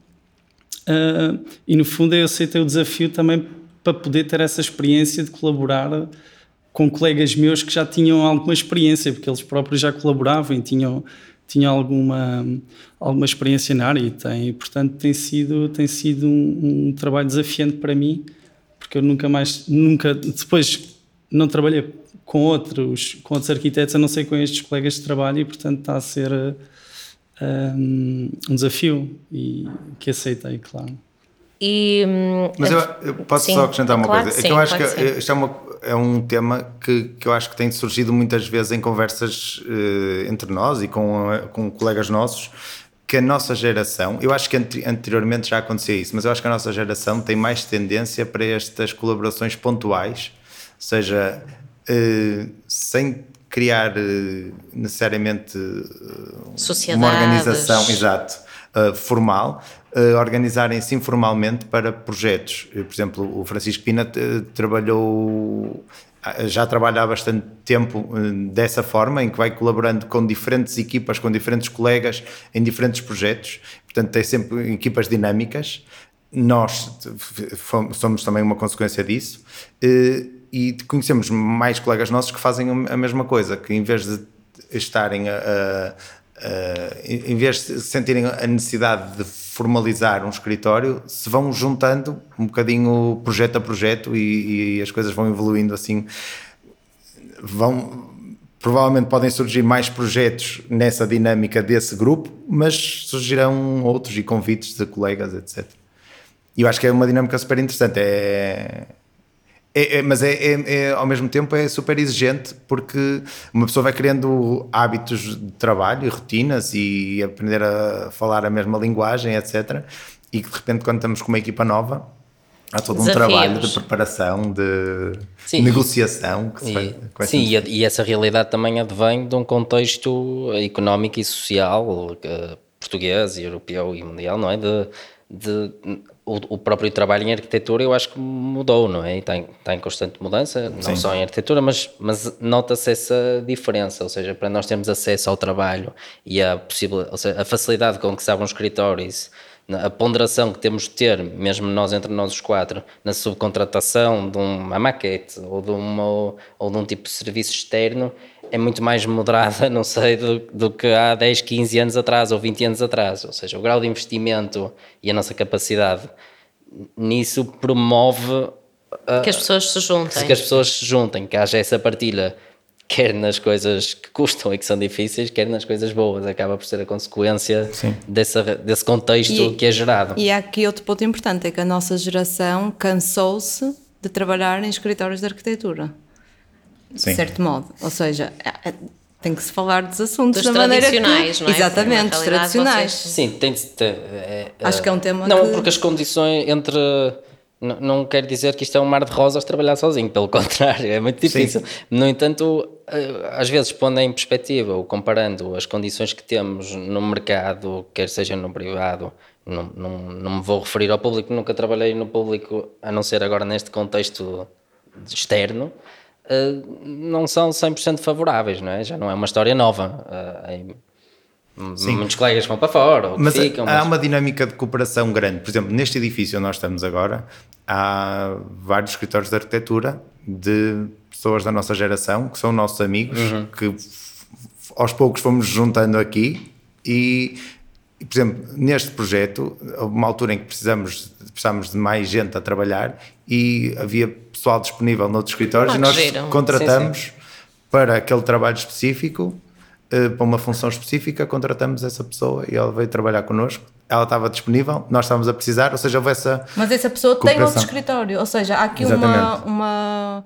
Uh, e no fundo eu aceitei o desafio também para poder ter essa experiência de colaborar com colegas meus que já tinham alguma experiência, porque eles próprios já colaboravam e tinham tinha alguma, alguma experiência na área e tem, portanto tem sido, tem sido um, um, trabalho desafiante para mim, porque eu nunca mais, nunca, depois não trabalhei com outros, com outros arquitetos, a não ser com estes colegas de trabalho e portanto está a ser um, um desafio e que aceitei, claro. E, hum, Mas eu, eu posso sim, só acrescentar uma claro coisa. Sim, é que eu acho que sim. isto é, uma, é um tema que, que eu acho que tem surgido muitas vezes em conversas uh, entre nós e com, com colegas nossos, que a nossa geração, eu acho que anteriormente já acontecia isso, mas eu acho que a nossa geração tem mais tendência para estas colaborações pontuais, ou seja, uh, sem criar uh, necessariamente uma organização, exato, formal, uh, organizarem-se informalmente para projetos. Por exemplo, o Francisco Pina uh, trabalhou já trabalha há bastante tempo dessa forma, em que vai colaborando com diferentes equipas, com diferentes colegas em diferentes projetos, portanto tem sempre equipas dinâmicas. Nós somos também uma consequência disso e conhecemos mais colegas nossos que fazem a mesma coisa, que em vez de estarem a, uh, em vez de sentirem a necessidade de formalizar um escritório, se vão juntando um bocadinho projeto a projeto e, e as coisas vão evoluindo assim. Vão, provavelmente podem surgir mais projetos nessa dinâmica desse grupo, mas surgirão outros e convites de colegas, etc. E eu acho que é uma dinâmica super interessante. É, É, é, mas é, é, é, ao mesmo tempo é super exigente porque uma pessoa vai criando hábitos de trabalho e rotinas e aprender a falar a mesma linguagem, etc. E que de repente, quando estamos com uma equipa nova, há todo um Desafios. trabalho de preparação, de Sim, negociação. Que se E, que vai sim, e, a- e essa realidade também advém de um contexto económico e social eh, português, europeu e mundial, não é? De, de, o, o próprio trabalho em arquitetura eu acho que mudou, não é? E está em, está em constante mudança, não Sim. só em arquitetura, mas, mas nota-se essa diferença, ou seja, para nós termos acesso ao trabalho e a, ou seja, a facilidade com que se abrem escritórios, na- a ponderação que temos de ter, mesmo nós entre nós os quatro, na subcontratação de uma maquete ou de, uma, ou de um tipo de serviço externo, é muito mais moderada, [laughs] não sei, do, do que há 10, 15 anos atrás ou 20 anos atrás. Ou seja, o grau de investimento e a nossa capacidade nisso promove Que as pessoas se juntem. que as pessoas se juntem, que haja essa partilha, quer nas coisas que custam e que são difíceis, quer nas coisas boas. Acaba por ser a consequência dessa, desse contexto E- que é gerado. E há aqui outro ponto importante, é que a nossa geração cansou-se de trabalhar em escritórios de arquitetura, de Sim. certo modo. Ou seja, é- é- tem que se falar dos assuntos Dos da maneira que... tradicionais, não é? Exatamente, dos realidade, tradicionais. vocês- Sim, tem de ter. é- Acho que é um tema Não, que- porque as condições entre. Não, não quer dizer que isto é um mar de rosas trabalhar sozinho, pelo [laughs] contrário, é muito difícil. No entanto, eh, às vezes, pondo em perspectiva ou comparando as condições que temos no mercado, quer seja no privado, não, não, não me vou referir ao público, nunca trabalhei no público, a não ser agora neste contexto externo, não são 100% favoráveis, não é? Já não é uma história nova. eh, em- Muitos colegas vão para fora, Mas ficam, há mas- uma dinâmica de cooperação grande. Por exemplo, neste edifício onde nós estamos agora, há vários escritórios de arquitetura de pessoas da nossa geração, que são nossos amigos, Uhum. que aos poucos fomos juntando aqui e, por exemplo, neste projeto, houve uma altura em que precisamos, precisamos de mais gente a trabalhar e havia pessoal disponível noutros escritórios Ah, e nós giro. contratamos para aquele trabalho específico eh, para uma função específica, contratamos essa pessoa e ela veio trabalhar connosco. Ela estava disponível, nós estávamos a precisar, ou seja, houve essa. Mas essa pessoa tem outro escritório, ou seja, há aqui uma, Exatamente. uma...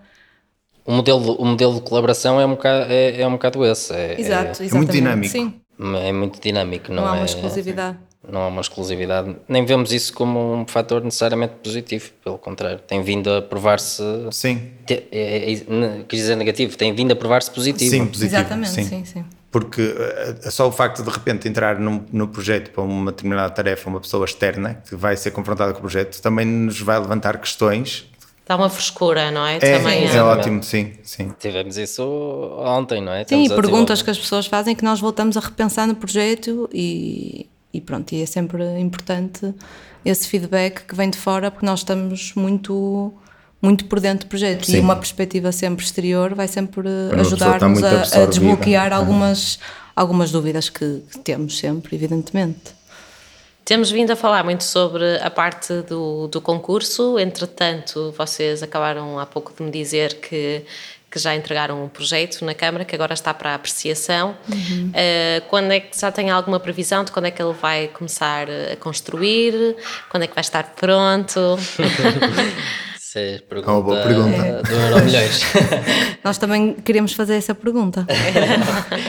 O modelo, o modelo de colaboração é um bocado, é, é um bocado esse. É, Exato, é- exatamente. muito dinâmico. Sim, É, muito dinâmico. Não, não, há uma é, exclusividade. Não há uma exclusividade. Nem vemos isso como um fator necessariamente positivo, pelo contrário. Tem vindo a provar-se. Sim, te- É, é, é, quis dizer negativo, tem vindo a provar-se positivo. sim, positivo. Exatamente, sim. sim, sim. Porque eh, só o facto de de repente entrar num, no projeto para uma determinada tarefa, uma pessoa externa que vai ser confrontada com o projeto, também nos vai levantar questões. Dá uma frescura, não é? É, Também é ótimo, sim, sim. Tivemos isso ontem, não é? Sim, Estamos e a perguntas que as pessoas fazem que nós voltamos a repensar no projeto e, e pronto, e é sempre importante esse feedback que vem de fora porque nós estamos muito muito por dentro do projeto Sim. e uma perspectiva sempre exterior vai sempre ajudar-nos a, a desbloquear algumas, algumas dúvidas que, que temos sempre, evidentemente. Temos vindo a falar muito sobre a parte do, do concurso, entretanto, vocês acabaram há pouco de me dizer que, que já entregaram um projeto na Câmara, que agora está para apreciação. Eh, quando é que já tem alguma previsão de quando é que ele vai começar a construir? Quando é que vai estar pronto? [laughs] Isso é pergunta, É uma boa pergunta. do Euro Milhões. [laughs] [laughs] Nós também queremos fazer essa pergunta.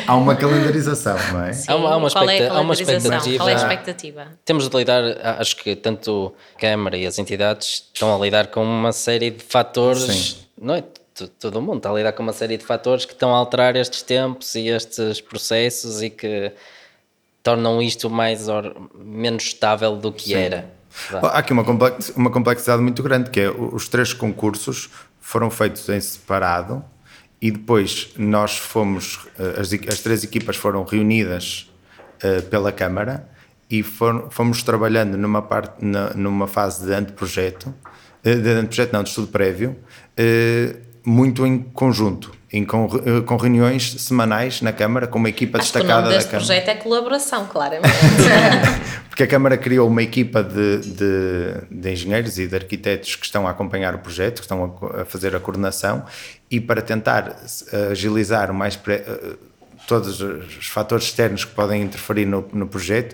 Há uma calendarização, não é? Há uma- há uma é há uma expectativa. Qual é a expectativa? Temos de lidar, acho que tanto a Câmara e as entidades estão a lidar com uma série de fatores, Sim. não é? T- Todo o mundo está a lidar com uma série de fatores que estão a alterar estes tempos e estes processos e que tornam isto mais or- menos estável do que era. Há aqui uma, complex- uma complexidade muito grande, que é os três concursos foram feitos em separado e depois nós fomos, eh, as, as três equipas foram reunidas eh, pela Câmara e fomos trabalhando numa, parte, numa fase de anteprojeto, eh, de anteprojeto não, de estudo prévio, muito em conjunto, em, com, eh, com reuniões semanais na Câmara, com uma equipa Acho que o destacada nome da deste Câmara. projeto é colaboração, claramente. [laughs] Porque a Câmara criou uma equipa de, de, de engenheiros e de arquitetos que estão a acompanhar o projeto, que estão a, a fazer a coordenação e para tentar eh, agilizar o mais pre- eh, todos os fatores externos que podem interferir no, no projeto,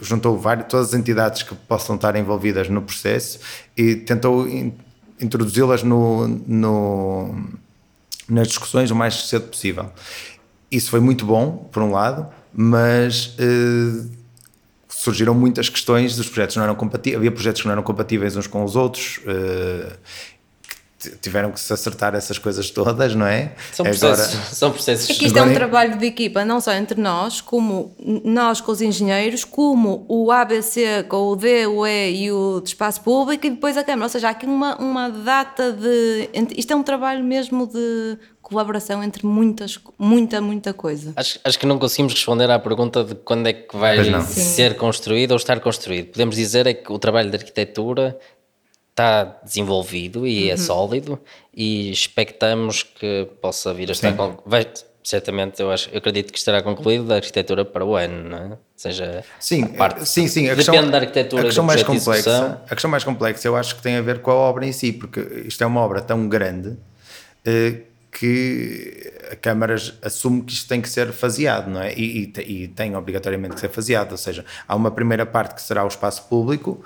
juntou várias, todas as entidades que possam estar envolvidas no processo e tentou in- introduzi-las no, no, nas discussões o mais cedo possível. Isso foi muito bom, por um lado, mas uh, surgiram muitas questões dos projetos não eram compatíveis, havia projetos que não eram compatíveis uns com os outros. Uh, tiveram que se acertar essas coisas todas, não é? São processos. Agora, [laughs] são processos. É que isto é um trabalho de equipa, não só entre nós, como nós com os engenheiros, como o ABC com o D, o E e o de espaço público e depois a Câmara. Ou seja, há aqui uma, uma data de. Isto é um trabalho mesmo de colaboração entre muitas, muita, muita coisa. Acho, acho que não conseguimos responder à pergunta de quando é que vai ser construído ou estar construído. Podemos dizer é que o trabalho de arquitetura está desenvolvido e é uhum. é sólido e expectamos que possa vir a estar vai, certamente eu acho eu acredito que estará concluído da arquitetura para o ano não é? seja sim parte, sim sim a depende questão, da arquitetura a questão mais complexa a questão mais complexa eu acho que tem a ver com a obra em si porque isto é uma obra tão grande eh, que a Câmara assume que isto tem que ser faseado, não é? E, e, e, tem obrigatoriamente que ser faseado, ou seja, há uma primeira parte que será o espaço público,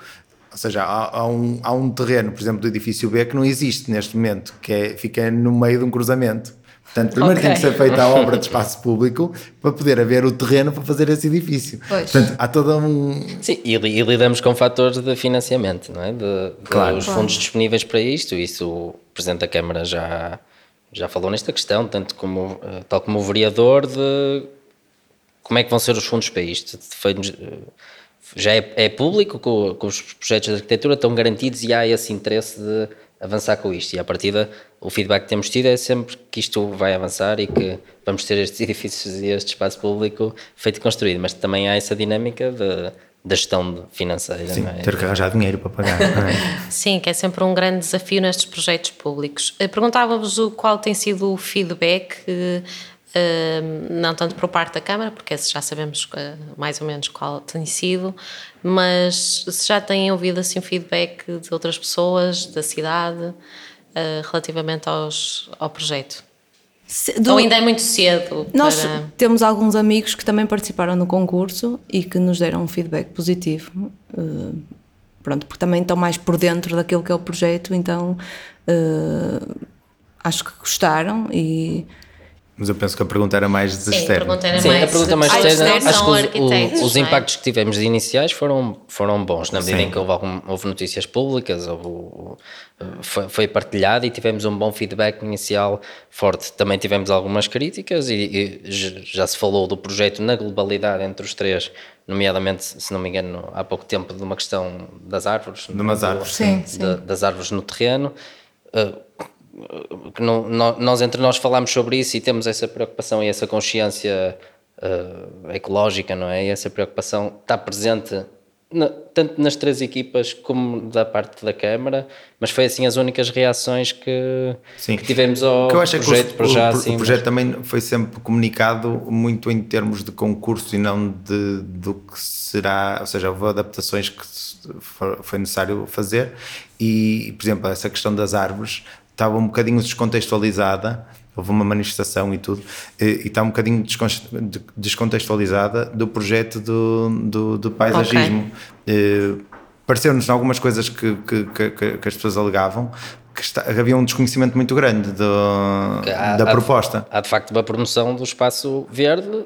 ou seja, há, há, um, há um terreno, por exemplo, do edifício B que não existe neste momento, que é, fica no meio de um cruzamento. Portanto, primeiro okay. tem que ser feita a obra de espaço público para poder haver o terreno para fazer esse edifício. Pois. Portanto, há todo um. Sim, e, e lidamos com fatores de financiamento, não é? De, de claro. Os fundos disponíveis para isto, isso o Presidente da Câmara já, já falou nesta questão, tanto como, eh, tal como o vereador, de como é que vão ser os fundos para isto. Foi, já é, é público que, que, os projetos de arquitetura estão garantidos e há esse interesse de avançar com isto. E a partir o feedback que temos tido é sempre que isto vai avançar e que vamos ter estes [laughs] edifícios e este espaço público feito e construído. Mas também há essa dinâmica de, da gestão financeira. Sim, é? ter que arranjar dinheiro para pagar. É? [laughs] Sim, que é sempre um grande desafio nestes projetos públicos. Eh, perguntava-vos qual tem sido o feedback não tanto por parte da Câmara, porque já sabemos uh, mais ou menos qual tem sido, mas se já têm ouvido assim feedback de outras pessoas da cidade uh, relativamente aos, ao projeto. Do, Ou ainda é muito cedo? Nós para... temos alguns amigos que também participaram no concurso e que nos deram um feedback positivo. Uh, pronto, porque também estão mais por dentro daquilo que é o projeto, então acho que gostaram e mas eu penso que a pergunta era mais de Sim, a pergunta era Sim, mais a pergunta mais externa, acho que os, os, os é? impactos que tivemos iniciais foram, foram bons, na medida Sim. em que houve, algum, houve notícias públicas, houve, foi, foi, partilhado e tivemos um bom feedback inicial forte. Também tivemos algumas críticas e, e já se falou do projeto na globalidade entre os três, nomeadamente, se não me engano, há pouco tempo, de uma questão das árvores. De umas árvores, sim. sim. De, das árvores no terreno. Uh, que não, nós entre nós falamos sobre isso e temos essa preocupação e essa consciência uh, ecológica, não é? E essa preocupação está presente na, tanto nas três equipas como da parte da Câmara, mas foi assim as únicas reações que, que tivemos ao que eu acho projeto. É que o, já, o, assim, o projeto mas... também foi sempre comunicado muito em termos de concurso e não de, do que será, ou seja, houve adaptações que foi necessário fazer e, por exemplo, essa questão das árvores estava um bocadinho descontextualizada, houve uma manifestação e tudo, e, está um bocadinho descontextualizada do projeto do, do, do paisagismo. Okay. Pareceu-nos algumas coisas que, que, que, que, as pessoas alegavam que está, havia um desconhecimento muito grande do, há, da há proposta. De, há de facto uma promoção do espaço verde,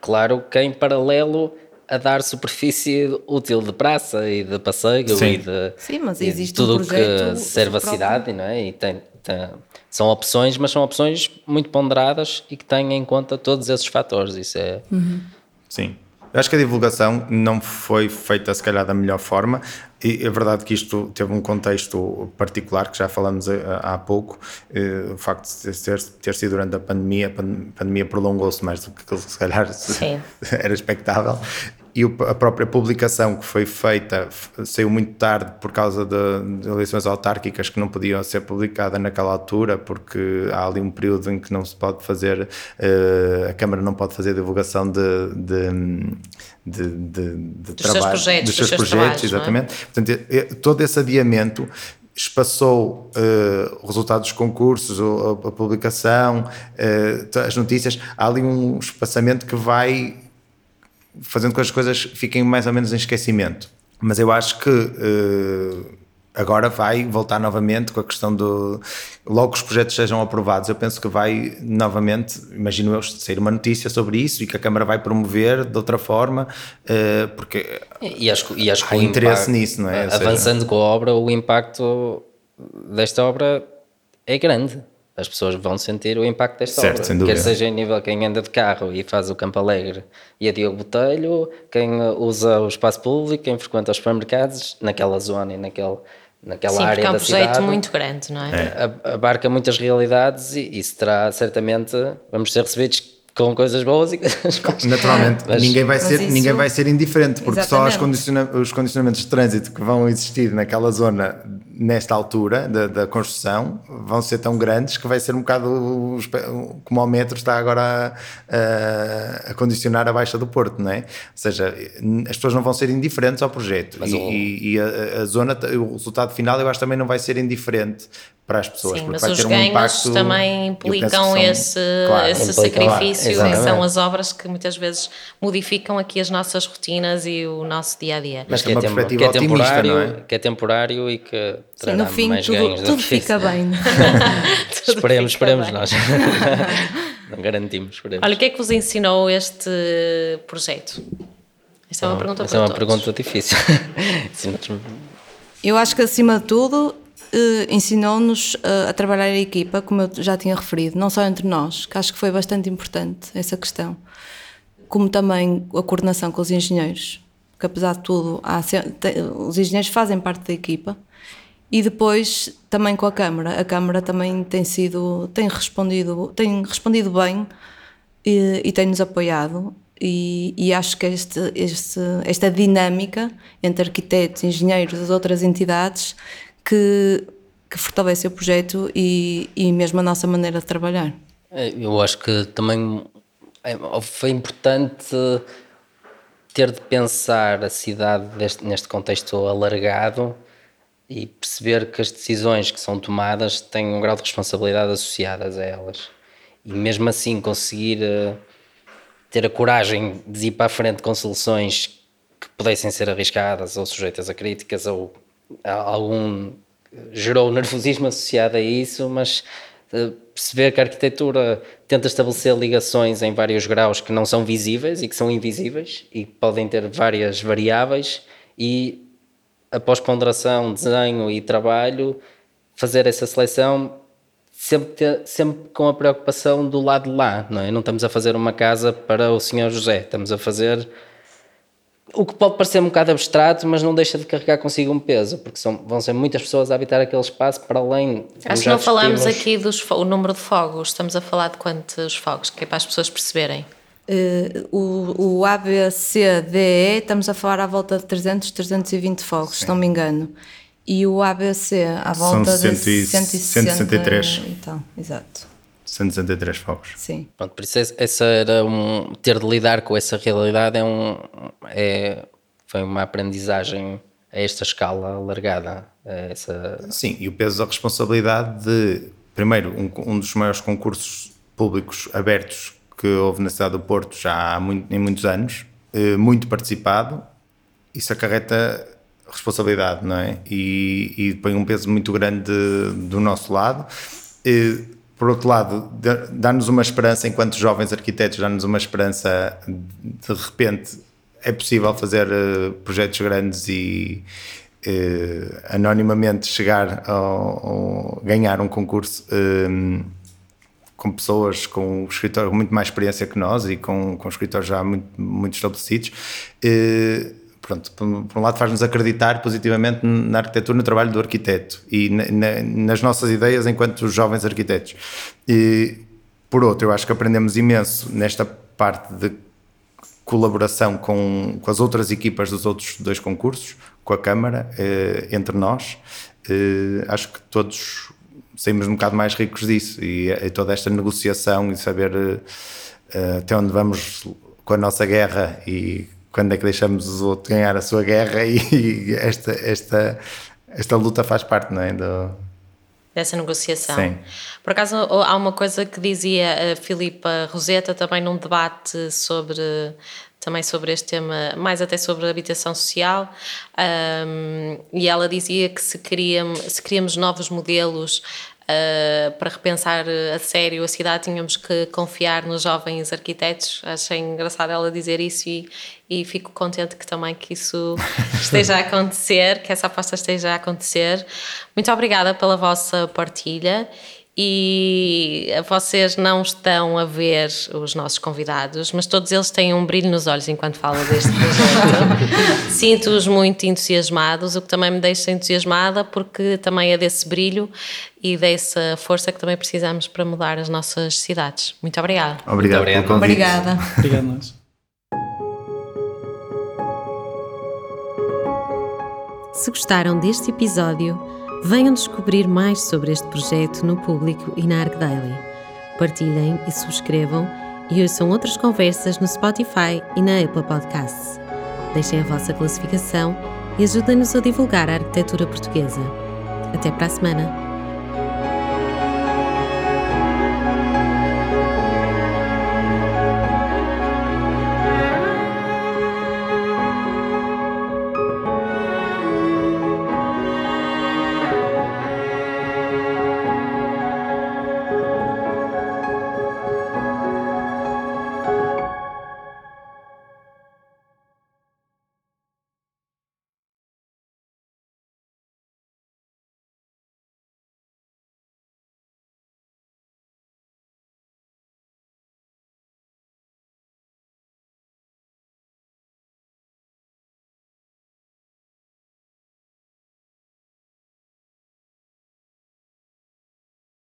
claro que em paralelo a dar superfície útil de praça e de passeio Sim. e de, Sim, mas existe tudo um que serve a cidade, não é? E tem, tem, são opções, mas são opções muito ponderadas e que têm em conta todos esses fatores. Isso é. Uhum. Sim. Eu acho que a divulgação não foi feita, se calhar, da melhor forma, e é verdade que isto teve um contexto particular, que já falamos eh, há pouco, eh, o facto de ter, ter sido durante a pandemia, a pandemia prolongou-se mais do que se calhar [laughs] Sim. era expectável, e a própria publicação que foi feita saiu muito tarde por causa de, de, eleições autárquicas que não podiam ser publicadas naquela altura, porque há ali um período em que não se pode fazer, uh, a Câmara não pode fazer divulgação de, de, de, trabalho, seus projetos, dos seus, projetos, é? exatamente. É? Portanto, todo esse adiamento espaçou uh, o resultado dos concursos, a, a publicação, uh, as notícias, há ali um espaçamento que vai fazendo com que as coisas fiquem mais ou menos em esquecimento. Mas eu acho que uh, agora vai voltar novamente com a questão do. Logo que os projetos sejam aprovados, eu penso que vai novamente, imagino eu, sair uma notícia sobre isso e que a Câmara vai promover de outra forma, uh, porque e acho, e acho há interesse impacto, nisso, não é? Avançando seja, com a obra, o impacto desta obra é grande as pessoas vão sentir o impacto desta certo, obra. Sem dúvida. Quer seja em nível quem anda de carro e faz o Campo Alegre e a Diogo Botelho, quem usa o espaço público, quem frequenta os supermercados, naquela zona e naquele, naquela Sim, área da cidade. Sim, é um projeto muito grande, não é? é. Abarca muitas realidades e isso terá certamente, vamos ser recebidos com coisas boas e [laughs] coisas más. Naturalmente, mas, ninguém, vai ser, isso... ninguém vai ser indiferente, porque Exatamente. só condiciona os condicionamentos de trânsito que vão existir naquela zona nesta altura da, da, construção vão ser tão grandes que vai ser um bocado como o metro está agora a, a, condicionar a baixa do Porto, não é? Ou seja, as pessoas não vão ser indiferentes ao projeto e, o... e, a, a, zona, o resultado final eu acho também não vai ser indiferente para as pessoas. Sim, mas os ganhos um impacto, também implicam são, esse, claro, esse sacrifício claro, e são as obras que muitas vezes modificam aqui as nossas rotinas e o nosso dia a dia. Mas que, é, tem, que é temporário, é? que é temporário e que Sim, no fim mais tudo, ganhos [laughs] tudo fica bem. tudo esperemos, fica esperemos bem. nós. [laughs] Não garantimos. Esperemos. Olha, o que é que vos ensinou este projeto? Esta é uma pergunta Esta é uma todos. pergunta difícil. [laughs] Eu acho que acima de tudo eh, ensinou-nos a, a trabalhar em equipa, como eu já tinha referido, não só entre nós, que acho que foi bastante importante essa questão, como também a coordenação com os engenheiros, que apesar de tudo, há, os engenheiros fazem parte da equipa, e depois também com a Câmara. A Câmara também tem sido, tem respondido, tem respondido bem e, e tem-nos apoiado. E, e, acho que este, este, esta dinâmica entre arquitetos, engenheiros, as outras entidades que, que fortalece o projeto e, e mesmo a nossa maneira de trabalhar. É, eu acho que também é, foi importante ter de pensar a cidade deste, neste contexto alargado e perceber que as decisões que são tomadas têm um grau de responsabilidade associadas a elas. E mesmo assim conseguir uh, ter a coragem de ir para a frente com soluções que pudessem ser arriscadas ou sujeitas a críticas ou algum gerou nervosismo associado a isso, mas uh, perceber que a arquitetura tenta estabelecer ligações em vários graus que não são visíveis e que são invisíveis e podem ter várias variáveis e após ponderação, desenho e trabalho, fazer essa seleção sempre, ter, sempre com a preocupação do lado de lá, não é? Não estamos a fazer uma casa para o senhor José, estamos a fazer o que pode parecer um bocado abstrato, mas não deixa de carregar consigo um peso, porque são, vão ser muitas pessoas a habitar aquele espaço para além. Acho que não falamos aqui do número de fogos, estamos a falar de quantos fogos, que é para as pessoas perceberem. Uh, o, o ABCDE, estamos a falar à volta de 300, 320 fogos, se não me engano. E o ABC à volta São de 163. Então, exato. 163 fogos. Sim. Pronto, por isso essa era um, ter de lidar com essa realidade é um, é, foi uma aprendizagem a esta escala alargada. Essa... Sim, e o peso da responsabilidade de, primeiro, um, um dos maiores concursos públicos abertos que houve na cidade do Porto já há muito, em muitos anos, eh, muito participado, isso acarreta responsabilidade, não é? E, e põe um peso muito grande do nosso lado. E, por outro lado, dá-nos uma esperança, enquanto jovens arquitetos, dá-nos uma esperança de repente é possível fazer uh, projetos grandes e uh, anonimamente chegar ao, ganhar um concurso com pessoas com escritório muito mais experiência que nós e com, com escritórios já muito, muito estabelecidos. E, pronto, por um lado faz-nos acreditar positivamente na arquitetura, no trabalho do arquiteto e na, na, nas nossas ideias enquanto jovens arquitetos. E, por outro, eu acho que aprendemos imenso nesta parte de colaboração com, com as outras equipas dos outros dois concursos, com a Câmara, eh, entre nós. Eh, acho que todos saímos um bocado mais ricos disso e, e toda esta negociação e saber uh, até onde vamos com a nossa guerra e quando é que deixamos o outro ganhar a sua guerra e, [laughs] e esta, esta, esta luta faz parte não é, do, dessa negociação. Sim. Por acaso há uma coisa que dizia a Filipa Roseta também num debate sobre também sobre este tema, mais até sobre a habitação social, um, e ela dizia que se, queríamos, se queríamos novos modelos Uh, para repensar a sério a cidade tínhamos que confiar nos jovens arquitetos. Achei engraçado ela dizer isso e, e fico contente que também que isso [laughs] esteja a acontecer, que essa aposta esteja a acontecer. Muito obrigada pela vossa partilha e vocês não estão a ver os nossos convidados, mas todos eles têm um brilho nos olhos enquanto falam deste projeto. [laughs] Sinto-os muito entusiasmados, o que também me deixa entusiasmada, porque também é desse brilho e dessa força que também precisamos para mudar as nossas cidades. Muito obrigada. Obrigado, Muito pelo convite. Obrigada. Obrigado, nós. Se gostaram deste episódio, venham descobrir mais sobre este projeto no público e na Arc Daily. Partilhem e subscrevam e ouçam outras conversas no Spotify e na Apple Podcasts. Deixem a vossa classificação e ajudem-nos a divulgar a arquitetura portuguesa. Até para a semana!